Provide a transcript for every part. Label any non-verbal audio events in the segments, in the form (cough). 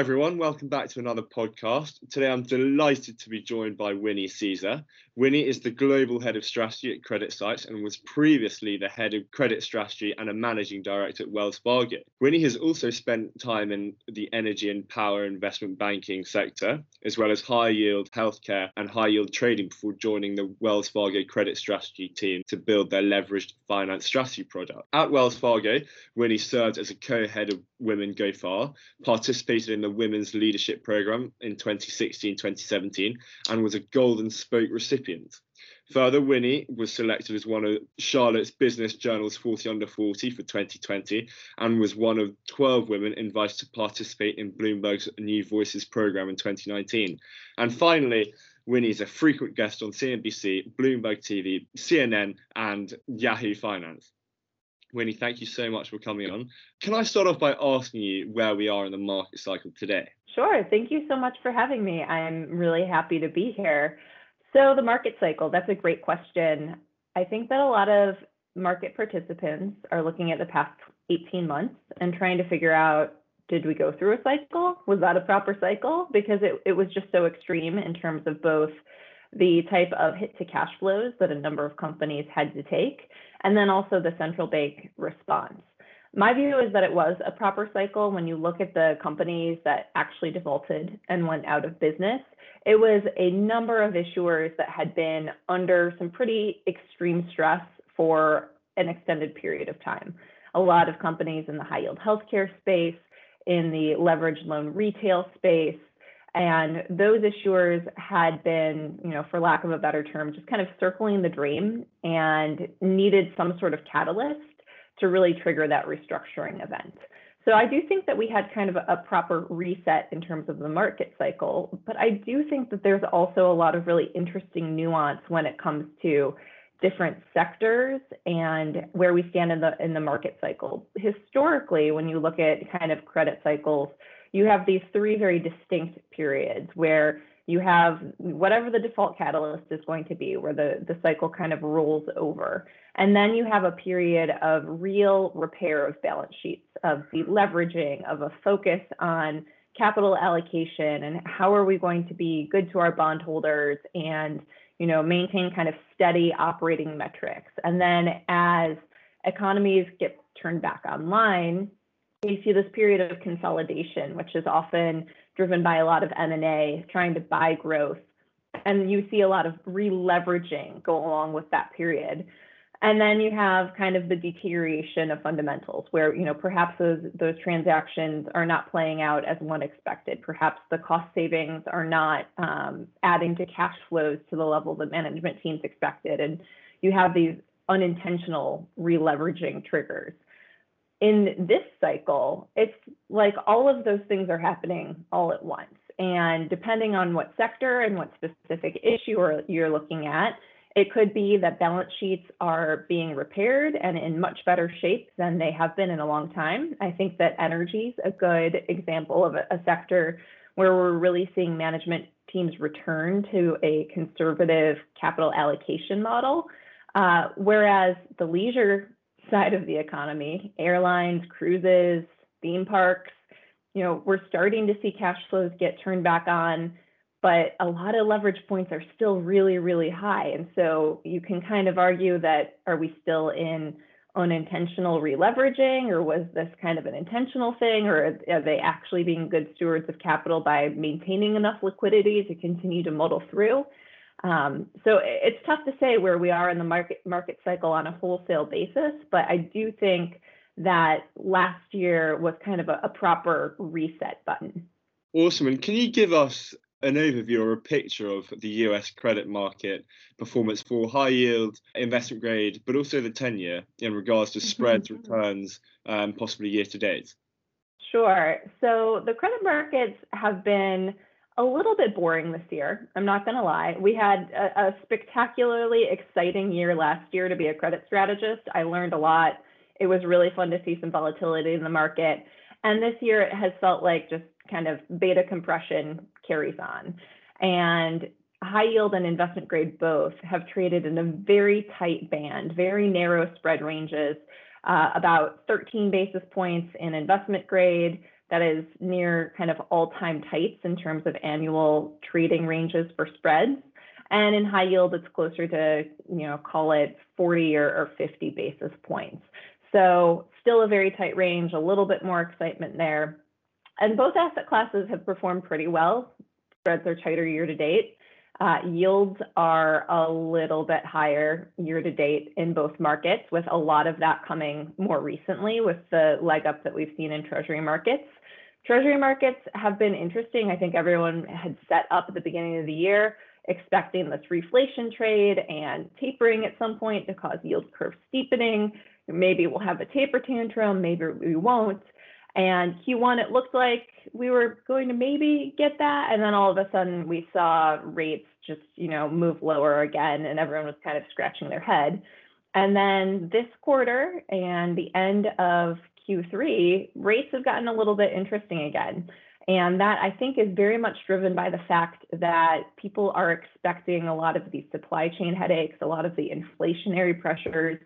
Hi, everyone. Welcome back to another podcast. Today, I'm delighted to be joined by Winnie Cisar. Winnie is the global head of strategy at CreditSights and was previously the head of credit strategy and a managing director at Wells Fargo. Winnie has also spent time in the energy and power investment banking sector, as well as high yield healthcare and high yield trading before joining the Wells Fargo credit strategy team to build their leveraged finance strategy product. At Wells Fargo, Winnie served as a co head of Women Go Far, participated in the Women's Leadership Programme in 2016 2017, and was a Golden Spoke recipient recipient. Further, Winnie was selected as one of Charlotte's Business Journal's 40 Under 40 for 2020 and was one of 12 women invited to participate in Bloomberg's New Voices program in 2019. And finally, Winnie is a frequent guest on CNBC, Bloomberg TV, CNN, and Yahoo Finance. Winnie, thank you so much for coming on. Can I start off by asking you where we are in the market cycle today? Sure. Thank you so much for having me. I'm really happy to be here. So the market cycle, that's a great question. I think that a lot of market participants are looking at the past 18 months and trying to figure out did we go through a cycle? Was that a proper cycle? Because it, it was just so extreme in terms of both the type of hit to cash flows that a number of companies had to take, and then also the central bank response. My view is that it was a proper cycle when you look at the companies that actually defaulted and went out of business. It was a number of issuers that had been under some pretty extreme stress for an extended period of time. A lot of companies in the high yield healthcare space, in the leveraged loan retail space, and those issuers had been, you know, for lack of a better term, just kind of circling the dream and needed some sort of catalyst to really trigger that restructuring event. So I do think that we had kind of a, proper reset in terms of the market cycle, but I do think that there's also a lot of really interesting nuance when it comes to different sectors and where we stand in the in the market cycle. Historically, when you look at kind of credit cycles, you have these three very distinct periods where you have whatever the default catalyst is going to be, where the, the cycle kind of rolls over. And then you have a period of real repair of balance sheets, of deleveraging, of a focus on capital allocation and how are we going to be good to our bondholders and you know maintain kind of steady operating metrics. And then as economies get turned back online, you see this period of consolidation, which is often driven by a lot of M&A, trying to buy growth. And you see a lot of re-leveraging go along with that period. And then you have kind of the deterioration of fundamentals where, you know, perhaps those, those transactions are not playing out as one expected. Perhaps the cost savings are not um, adding to cash flows to the level that management teams expected. And you have these unintentional re-leveraging triggers in this cycle, it's like all of those things are happening all at once. And depending on what sector and what specific issue you're looking at, it could be that balance sheets are being repaired and in much better shape than they have been in a long time. I think that energy is a good example of a, a sector where we're really seeing management teams return to a conservative capital allocation model. Uh, whereas the leisure side of the economy, airlines, cruises, theme parks, you know, we're starting to see cash flows get turned back on, but a lot of leverage points are still really, really high. And so you can kind of argue that are we still in unintentional releveraging, or was this kind of an intentional thing, or are they actually being good stewards of capital by maintaining enough liquidity to continue to muddle through? Um, so it's tough to say where we are in the market market cycle on a wholesale basis, but I do think that last year was kind of a, a proper reset button. Awesome. And can you give us an overview or a picture of the US credit market performance for high yield investment grade, but also the 10 year in regards to spreads, mm-hmm. returns, um, possibly year to date? Sure. So the credit markets have been a little bit boring this year. I'm not going to lie. We had a, a, spectacularly exciting year last year to be a credit strategist. I learned a lot. It was really fun to see some volatility in the market. And this year it has felt like just kind of beta compression carries on. And high yield and investment grade both have traded in a very tight band, very narrow spread ranges, uh, about 13 basis points in investment grade, that is near kind of all-time tights in terms of annual trading ranges for spreads. And in high yield, it's closer to, you know, call it 40 or, or 50 basis points. So still a very tight range, a little bit more excitement there. And both asset classes have performed pretty well. Spreads are tighter year to date. Uh, yields are a little bit higher year to date in both markets, with a lot of that coming more recently with the leg up that we've seen in treasury markets. Treasury markets have been interesting. I think everyone had set up at the beginning of the year expecting this reflation trade and tapering at some point to cause yield curve steepening. Maybe we'll have a taper tantrum, maybe we won't. And Q1, it looked like we were going to maybe get that. And then all of a sudden, we saw rates just, you know, move lower again, and everyone was kind of scratching their head. And then this quarter and the end of Q3, rates have gotten a little bit interesting again. And that I think is very much driven by the fact that people are expecting a lot of these supply chain headaches, a lot of the inflationary pressures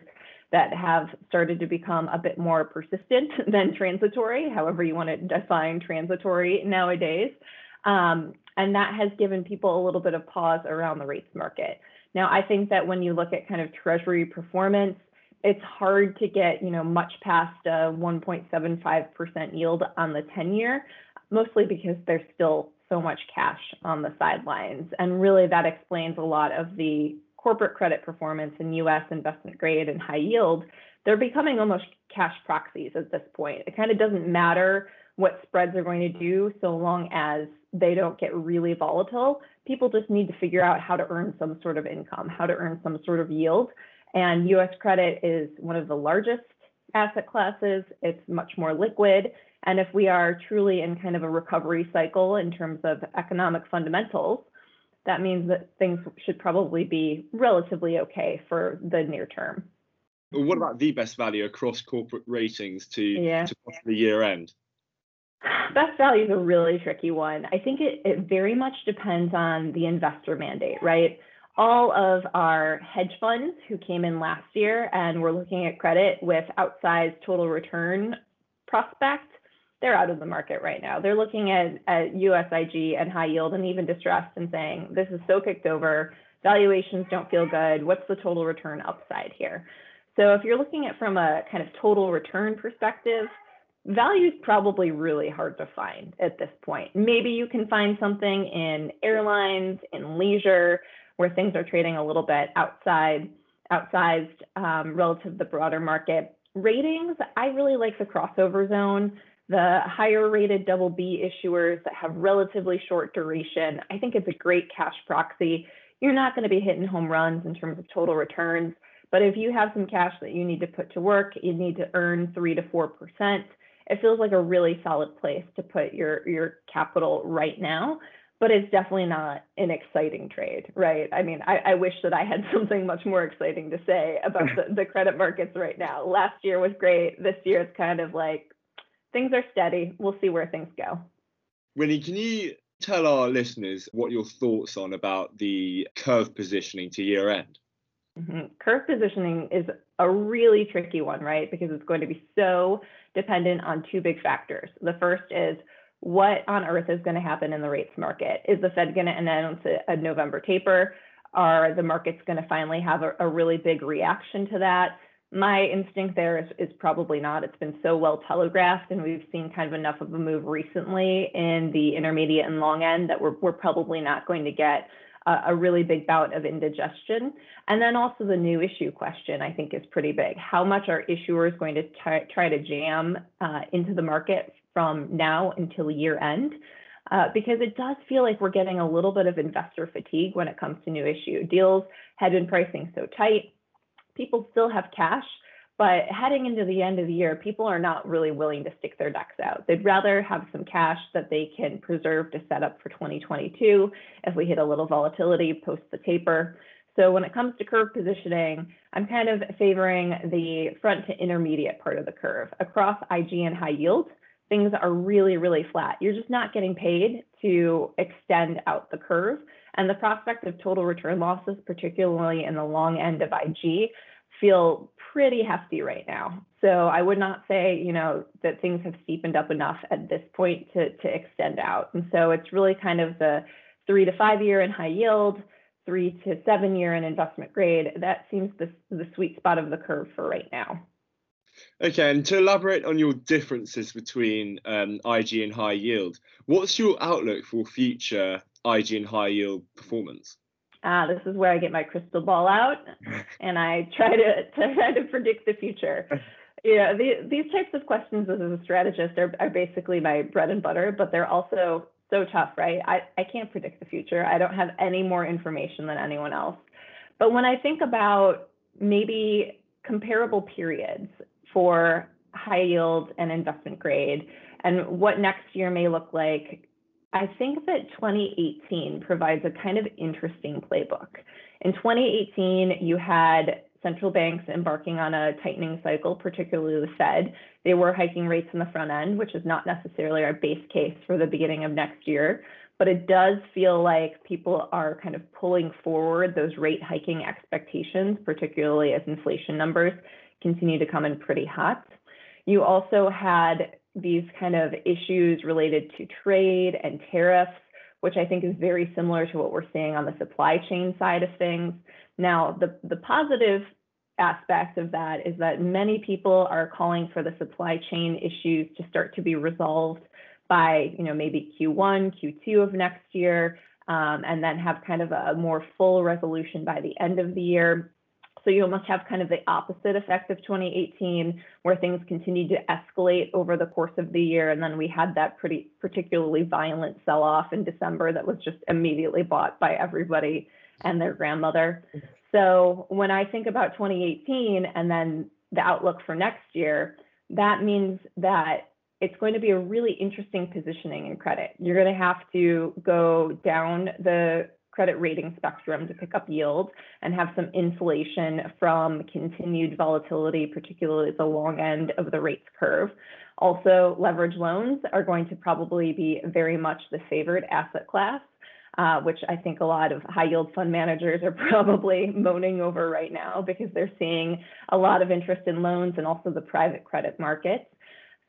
that have started to become a bit more persistent (laughs) than transitory, however you want to define transitory nowadays. Um, and that has given people a little bit of pause around the rates market. Now, I think that when you look at kind of treasury performance, it's hard to get, you know, much past a 1.75% yield on the 10 year, mostly because there's still so much cash on the sidelines. And really that explains a lot of the corporate credit performance in US investment grade and high yield. They're becoming almost cash proxies at this point. It kind of doesn't matter what spreads are going to do so long as they don't get really volatile. People just need to figure out how to earn some sort of income, how to earn some sort of yield. And US credit is one of the largest asset classes. It's much more liquid. And if we are truly in kind of a recovery cycle in terms of economic fundamentals, that means that things should probably be relatively okay for the near term. what about the best value across corporate ratings to, yeah. to the year end? Best value is a really tricky one. I think it, it very much depends on the investor mandate, right? All of our hedge funds who came in last year and were looking at credit with outsized total return prospect, they're out of the market right now. They're looking at, at USIG and high yield and even distressed and saying, this is so kicked over, valuations don't feel good. What's the total return upside here? So if you're looking at from a kind of total return perspective, value is probably really hard to find at this point. Maybe you can find something in airlines, in leisure, where things are trading a little bit outside, outsized um, relative to the broader market. Ratings, I really like the crossover zone. The higher rated double B issuers that have relatively short duration, I think it's a great cash proxy. You're not going to be hitting home runs in terms of total returns, but if you have some cash that you need to put to work, you need to earn three to four percent. It feels like a really solid place to put your your capital right now but it's definitely not an exciting trade right? I mean i, I wish that i had (laughs) something much more exciting to say about (laughs) the, the credit markets right now. Last year was great. This year it's kind of like things are steady we'll see where things go winnie can you tell our listeners what your thoughts on about the curve positioning to year end Mm-hmm. Curve positioning is a really tricky one, right? Because it's going to be so dependent on two big factors. The first is what on earth is going to happen in the rates market? Is the Fed going to announce a November taper? Are the markets going to finally have a, a really big reaction to that? My instinct there is, is probably not. It's been so well telegraphed, and we've seen kind of enough of a move recently in the intermediate and long end that we're, we're probably not going to get a, a really big bout of indigestion. And then also the new issue question, I think, is pretty big. How much are issuers going to try, try to jam uh, into the market from now until year end? Uh, because it does feel like we're getting a little bit of investor fatigue when it comes to new issue. Deals had been pricing so tight. People still have cash, but heading into the end of the year, people are not really willing to stick their necks out. They'd rather have some cash that they can preserve to set up for 2022 if we hit a little volatility post the taper. So when it comes to curve positioning, I'm kind of favoring the front to intermediate part of the curve. Across IG and high yield, things are really, really flat. You're just not getting paid to extend out the curve. And the prospect of total return losses, particularly in the long end of IG, feel pretty hefty right now. So I would not say, you know, that things have steepened up enough at this point to, to extend out. And so it's really kind of the three to five year in high yield, three to seven year in investment grade. That seems the, the sweet spot of the curve for right now. Okay, and to elaborate on your differences between um, IG and high yield, what's your outlook for future IG and high yield performance? Ah, this is where I get my crystal ball out (laughs) and I try to, to try to predict the future. Yeah, the, these types of questions as a strategist are, are basically my bread and butter, but they're also so tough, right? I, I can't predict the future. I don't have any more information than anyone else. But when I think about maybe comparable periods for high yield and investment grade and what next year may look like, I think that 2018 provides a kind of interesting playbook. In 2018, you had central banks embarking on a tightening cycle, particularly the Fed. They were hiking rates in the front end, which is not necessarily our base case for the beginning of next year. But it does feel like people are kind of pulling forward those rate hiking expectations, particularly as inflation numbers continue to come in pretty hot. You also had these kind of issues related to trade and tariffs, which I think is very similar to what we're seeing on the supply chain side of things. Now, the, the positive aspect of that is that many people are calling for the supply chain issues to start to be resolved by, you know, maybe Q1, Q2 of next year, um, and then have kind of a more full resolution by the end of the year. So you almost have kind of the opposite effect of 2018, where things continued to escalate over the course of the year. And then we had that pretty particularly violent sell off in December that was just immediately bought by everybody and their grandmother. So when I think about 2018 and then the outlook for next year, that means that it's going to be a really interesting positioning in credit. You're going to have to go down the credit rating spectrum to pick up yield and have some insulation from continued volatility, particularly at the long end of the rates curve. Also, leverage loans are going to probably be very much the favored asset class. Uh, which I think a lot of high yield fund managers are (laughs) probably moaning over right now because they're seeing a lot of interest in loans and also the private credit markets.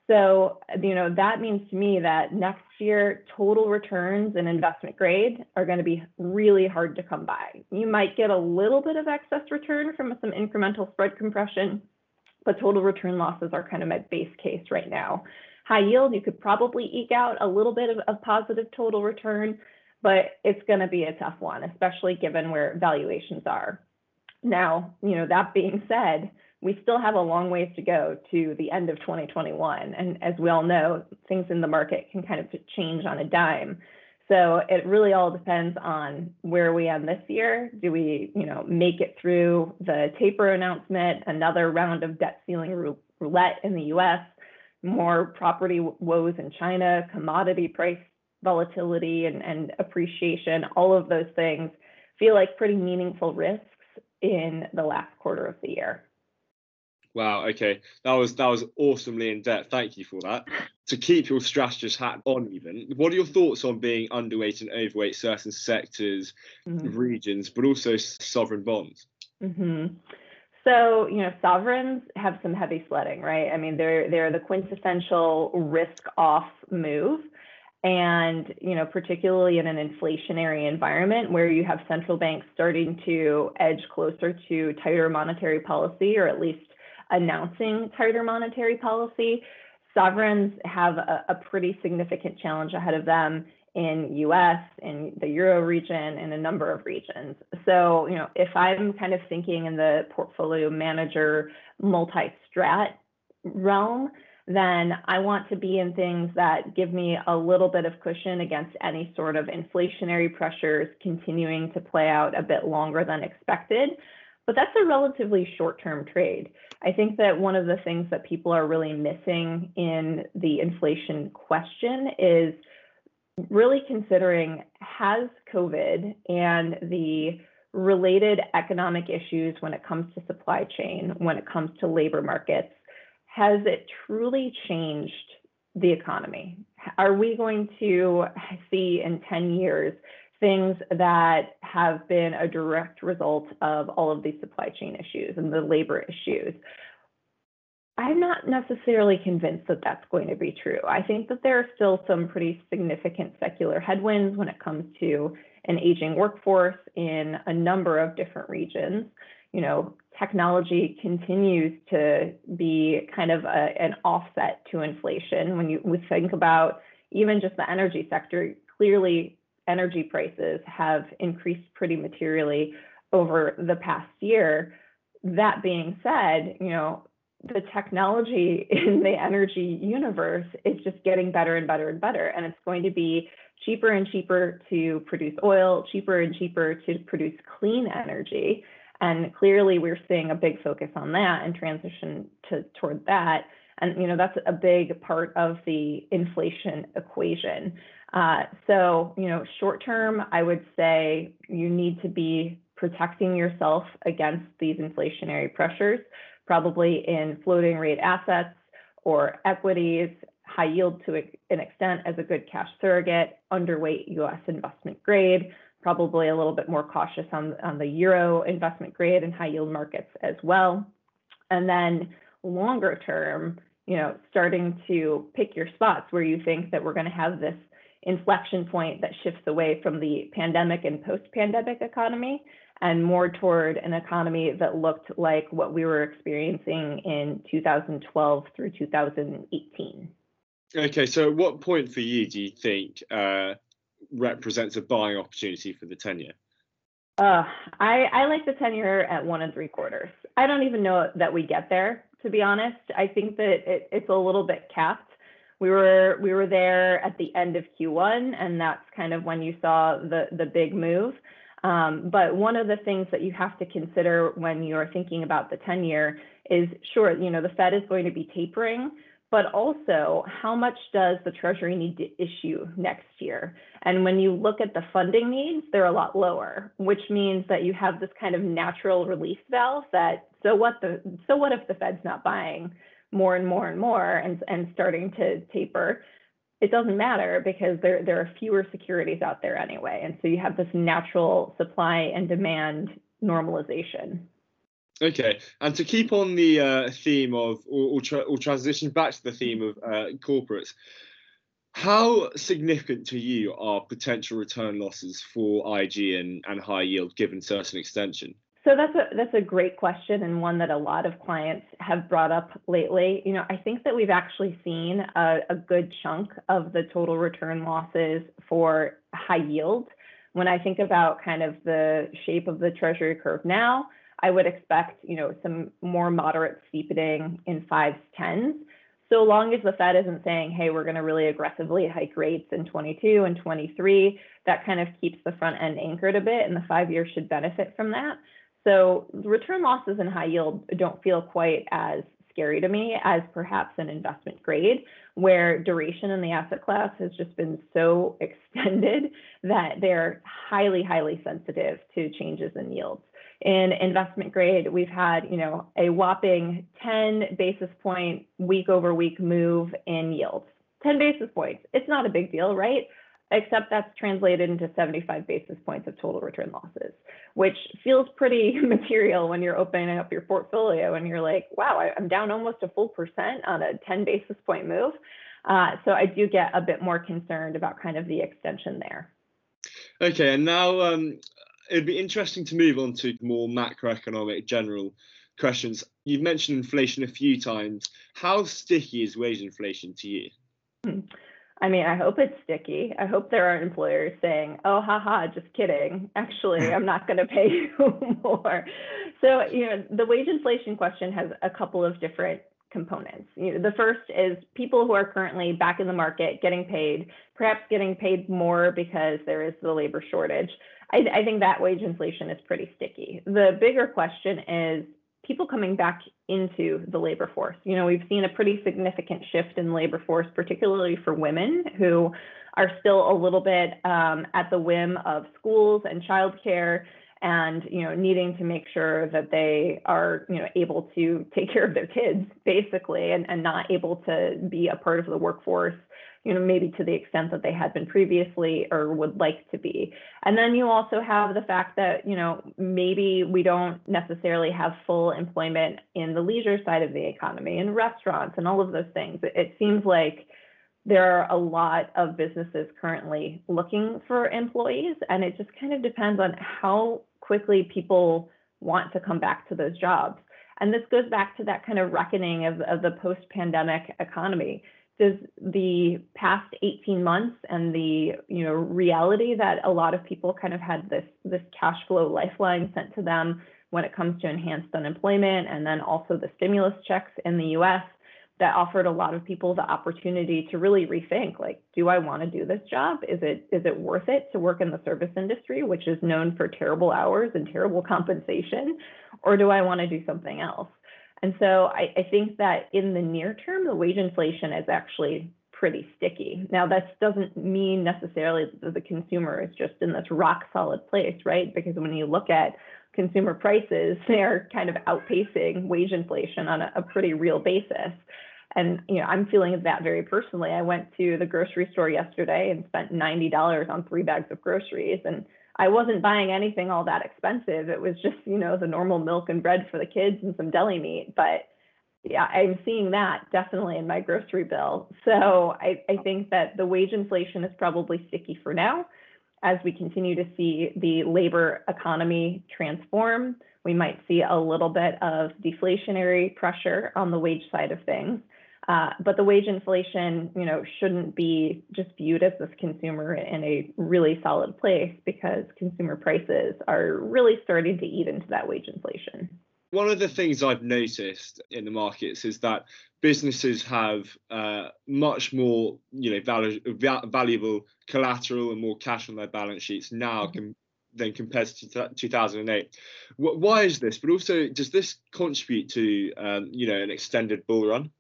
So, you know, that means to me that next year, total returns and investment grade are going to be really hard to come by. You might get a little bit of excess return from some incremental spread compression, but total return losses are kind of my base case right now. High yield, you could probably eke out a little bit of, of positive total return, but it's going to be a tough one, especially given where valuations are. Now, you know, that being said, we still have a long ways to go to the end of 2021. And as we all know, things in the market can kind of change on a dime. So it really all depends on where we end this year. Do we, you know, make it through the taper announcement, another round of debt ceiling roulette in the US, more property woes in China, commodity price volatility and, and appreciation, all of those things feel like pretty meaningful risks in the last quarter of the year. Wow. Okay, that was that was awesomely in depth. Thank you for that. To keep your strategist hat on, even, what are your thoughts on being underweight and overweight certain sectors, mm-hmm. regions, but also sovereign bonds? Mm-hmm. So you know, sovereigns have some heavy sledding, right? I mean, they're they're the quintessential risk-off move. And you know, particularly in an inflationary environment where you have central banks starting to edge closer to tighter monetary policy, or at least announcing tighter monetary policy, sovereigns have a, a pretty significant challenge ahead of them in US, in the Euro region, and a number of regions. So, you know, if I'm kind of thinking in the portfolio manager multi-strat realm, then I want to be in things that give me a little bit of cushion against any sort of inflationary pressures continuing to play out a bit longer than expected. But that's a relatively short term trade. I think that one of the things that people are really missing in the inflation question is really considering has COVID and the related economic issues when it comes to supply chain, when it comes to labor markets, has it truly changed the economy? Are we going to see in 10 years things that have been a direct result of all of these supply chain issues and the labor issues. I'm not necessarily convinced that that's going to be true. I think that there are still some pretty significant secular headwinds when it comes to an aging workforce in a number of different regions. You know, technology continues to be kind of a, an offset to inflation. When you we think about even just the energy sector, clearly energy prices have increased pretty materially over the past year. That being said, you know, the technology (laughs) in the energy universe is just getting better and better and better. And it's going to be cheaper and cheaper to produce oil, cheaper and cheaper to produce clean energy. And clearly we're seeing a big focus on that and transition to toward that. And you know, that's a big part of the inflation equation. Uh, so, you know, short term, I would say you need to be protecting yourself against these inflationary pressures probably in floating rate assets or equities, high yield to an extent as a good cash surrogate, underweight US investment grade, probably a little bit more cautious on, on the euro investment grade and high yield markets as well. And then longer term, you know, starting to pick your spots where you think that we're going to have this inflection point that shifts away from the pandemic and post-pandemic economy and more toward an economy that looked like what we were experiencing in 2012 through 2018. Okay, so at what point for you do you think uh, represents a buying opportunity for the 10 year? Uh, I, I like the 10 year at one and three quarters. I don't even know that we get there, to be honest. I think that it, it's a little bit capped. We were we were there at the end of Q1, and that's kind of when you saw the the big move. Um, but one of the things that you have to consider when you're thinking about the 10 year is sure, you know, the Fed is going to be tapering, but also how much does the Treasury need to issue next year? And when you look at the funding needs, they're a lot lower, which means that you have this kind of natural release valve that so what the so what if the Fed's not buying more and more and more and, and starting to taper? it doesn't matter because there, there are fewer securities out there anyway. And so you have this natural supply and demand normalization. Okay, and to keep on the uh, theme of, or, or, tra- or, transition back to the theme of uh, corporates, how significant to you are potential return losses for IG and, and high yield given certain extension? So that's a that's a great question and one that a lot of clients have brought up lately. You know, I think that we've actually seen a, a good chunk of the total return losses for high yield. When I think about kind of the shape of the treasury curve now, I would expect, you know, some more moderate steepening in fives, tens. So long as the Fed isn't saying, hey, we're going to really aggressively hike rates in 22 and 23, that kind of keeps the front end anchored a bit, and the five years should benefit from that. So return losses in high yield don't feel quite as scary to me as perhaps an investment grade, where duration in the asset class has just been so (laughs) extended that they're highly, highly sensitive to changes in yields. In investment grade, we've had, you know, a whopping 10 basis point week over week move in yields. 10 basis points. It's not a big deal, right? except that's translated into 75 basis points of total return losses, which feels pretty (laughs) material when you're opening up your portfolio and you're like, wow, I'm down almost a full percent on a 10 basis point move. Uh, so I do get a bit more concerned about kind of the extension there. Okay, and now um, it'd be interesting to move on to more macroeconomic general questions. You've mentioned inflation a few times. How sticky is wage inflation to you? Hmm. I mean, I hope it's sticky. I hope there aren't employers saying, oh, haha, just kidding. Actually, I'm not going (laughs) to pay you (laughs) more. So, you know, the wage inflation question has a couple of different components. You know, the first is people who are currently back in the market getting paid, perhaps getting paid more because there is the labor shortage. I, I think that wage inflation is pretty sticky. The bigger question is people coming back into the labor force. You know, we've seen a pretty significant shift in labor force, particularly for women who are still a little bit um, at the whim of schools and childcare and you know needing to make sure that they are you know able to take care of their kids basically and, and not able to be a part of the workforce you know, maybe to the extent that they had been previously or would like to be. And then you also have the fact that, you know, maybe we don't necessarily have full employment in the leisure side of the economy, in restaurants and all of those things. It seems like there are a lot of businesses currently looking for employees, and it just kind of depends on how quickly people want to come back to those jobs. And this goes back to that kind of reckoning of, of the post-pandemic economy does the past 18 months and the you know reality that a lot of people kind of had this this cash flow lifeline sent to them when it comes to enhanced unemployment and then also the stimulus checks in the US that offered a lot of people the opportunity to really rethink like do I want to do this job is it is it worth it to work in the service industry which is known for terrible hours and terrible (laughs) compensation or do I want to do something else and so I, I think that in the near term, the wage inflation is actually pretty sticky. Now, that doesn't mean necessarily that the consumer is just in this rock solid place, right? Because when you look at consumer prices, they're kind of outpacing wage inflation on a, a pretty real basis. And you know, I'm feeling that very personally. I went to the grocery store yesterday and spent $90 on three bags of groceries. And I wasn't buying anything all that expensive. It was just, you know, the normal milk and bread for the kids and some deli meat. But yeah, I'm seeing that definitely in my grocery bill. So I, I think that the wage inflation is probably sticky for now. As we continue to see the labor economy transform, we might see a little bit of deflationary pressure on the wage side of things. Uh, but the wage inflation, you know, shouldn't be just viewed as this consumer in a really solid place because consumer prices are really starting to eat into that wage inflation. One of the things I've noticed in the markets is that businesses have uh, much more, you know, valu- va- valuable collateral and more cash on their balance sheets now mm-hmm. com- than compared to 2008. Why is this? But also, does this contribute to, um, you know, an extended bull run?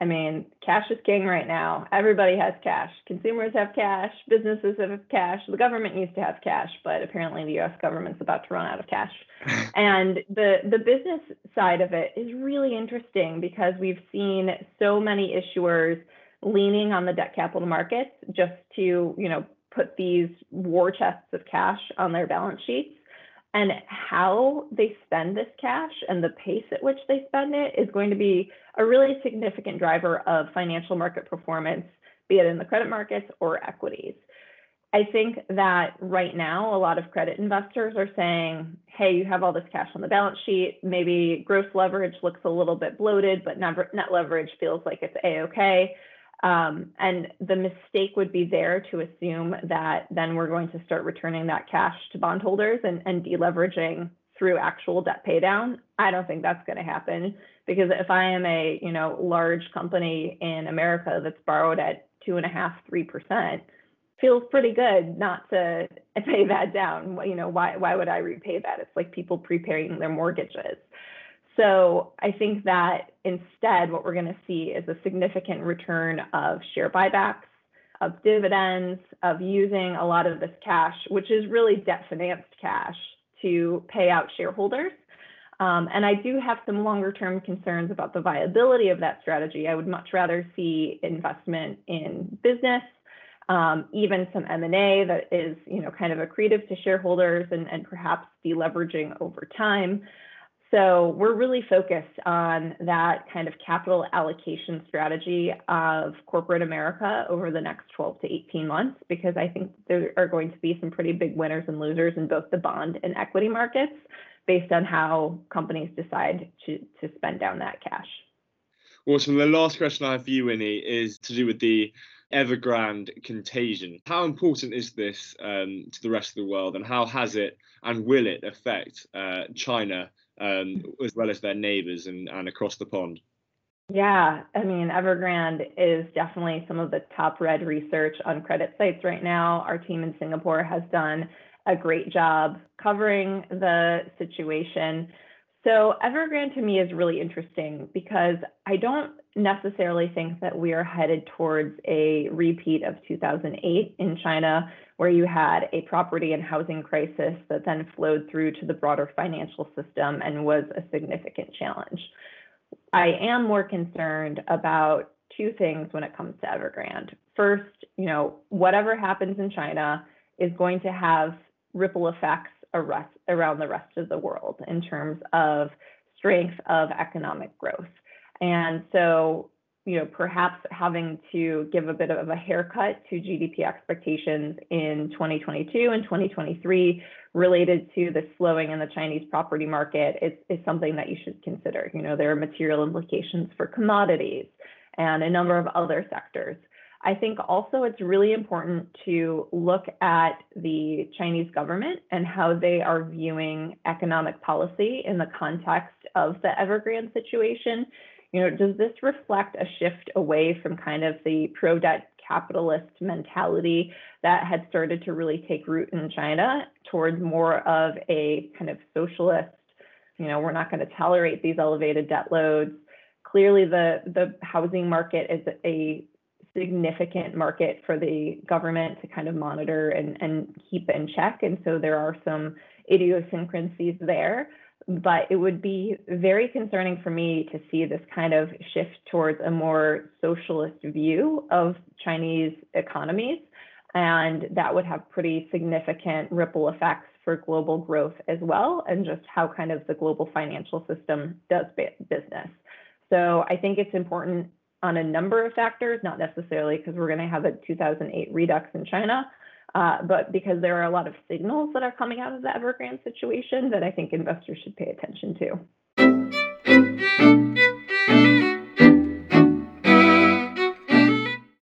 I mean, cash is king right now. Everybody has cash. Consumers have cash. Businesses have cash. The government used to have cash, but apparently the U.S. government's about to run out of cash. (laughs) and the the business side of it is really interesting because we've seen so many issuers leaning on the debt capital markets just to, you know, put these war chests of cash on their balance sheets and how they spend this cash and the pace at which they spend it is going to be a really significant driver of financial market performance, be it in the credit markets or equities. I think that right now, a lot of credit investors are saying, hey, you have all this cash on the balance sheet. Maybe gross leverage looks a little bit bloated, but net leverage feels like it's A OK. Um, and the mistake would be there to assume that then we're going to start returning that cash to bondholders and, and deleveraging through actual debt paydown. I don't think that's going to happen because if I am a you know large company in America that's borrowed at two and a half, three percent, feels pretty good not to (laughs) pay that down. You know why why would I repay that? It's like people prepaying their mortgages. So I think that instead, what we're going to see is a significant return of share buybacks, of dividends, of using a lot of this cash, which is really debt financed cash, to pay out shareholders. Um, and I do have some longer term concerns about the viability of that strategy. I would much rather see investment in business, um, even some M&A that is, you know, kind of accretive to shareholders and, and perhaps deleveraging over time. So we're really focused on that kind of capital allocation strategy of corporate America over the next 12 to 18 months, because I think there are going to be some pretty big winners and losers in both the bond and equity markets based on how companies decide to, to spend down that cash. Awesome. The last question I have for you, Winnie, is to do with the Evergrande contagion. How important is this um, to the rest of the world, and how has it and will it affect uh, China um, as well as their neighbors and, and across the pond? Yeah, I mean, Evergrande is definitely some of the top read research on CreditSights right now. Our team in Singapore has done a great job covering the situation. So, Evergrande to me is really interesting because I don't necessarily think that we are headed towards a repeat of 2008 in China, where you had a property and housing crisis that then flowed through to the broader financial system and was a significant challenge. I am more concerned about two things when it comes to Evergrande. First, you know, whatever happens in China is going to have ripple effects around the rest of the world in terms of strength of economic growth. And so, you know, perhaps having to give a bit of a haircut to GDP expectations in 2022 and 2023 related to the slowing in the Chinese property market is, is something that you should consider. You know, there are material implications for commodities and a number of other sectors. I think also it's really important to look at the Chinese government and how they are viewing economic policy in the context of the Evergrande situation. You know, does this reflect a shift away from kind of the pro-debt capitalist mentality that had started to really take root in China towards more of a kind of socialist, you know, we're not going to tolerate these elevated debt loads. Clearly, the, the housing market is a significant market for the government to kind of monitor and, and keep in check. And so there are some idiosyncrasies there. But it would be very concerning for me to see this kind of shift towards a more socialist view of Chinese economies. And that would have pretty significant ripple effects for global growth as well, and just how kind of the global financial system does business. So I think it's important on a number of factors, not necessarily because we're going to have a 2008 redux in China, uh, but because there are a lot of signals that are coming out of the Evergrande situation that I think investors should pay attention to.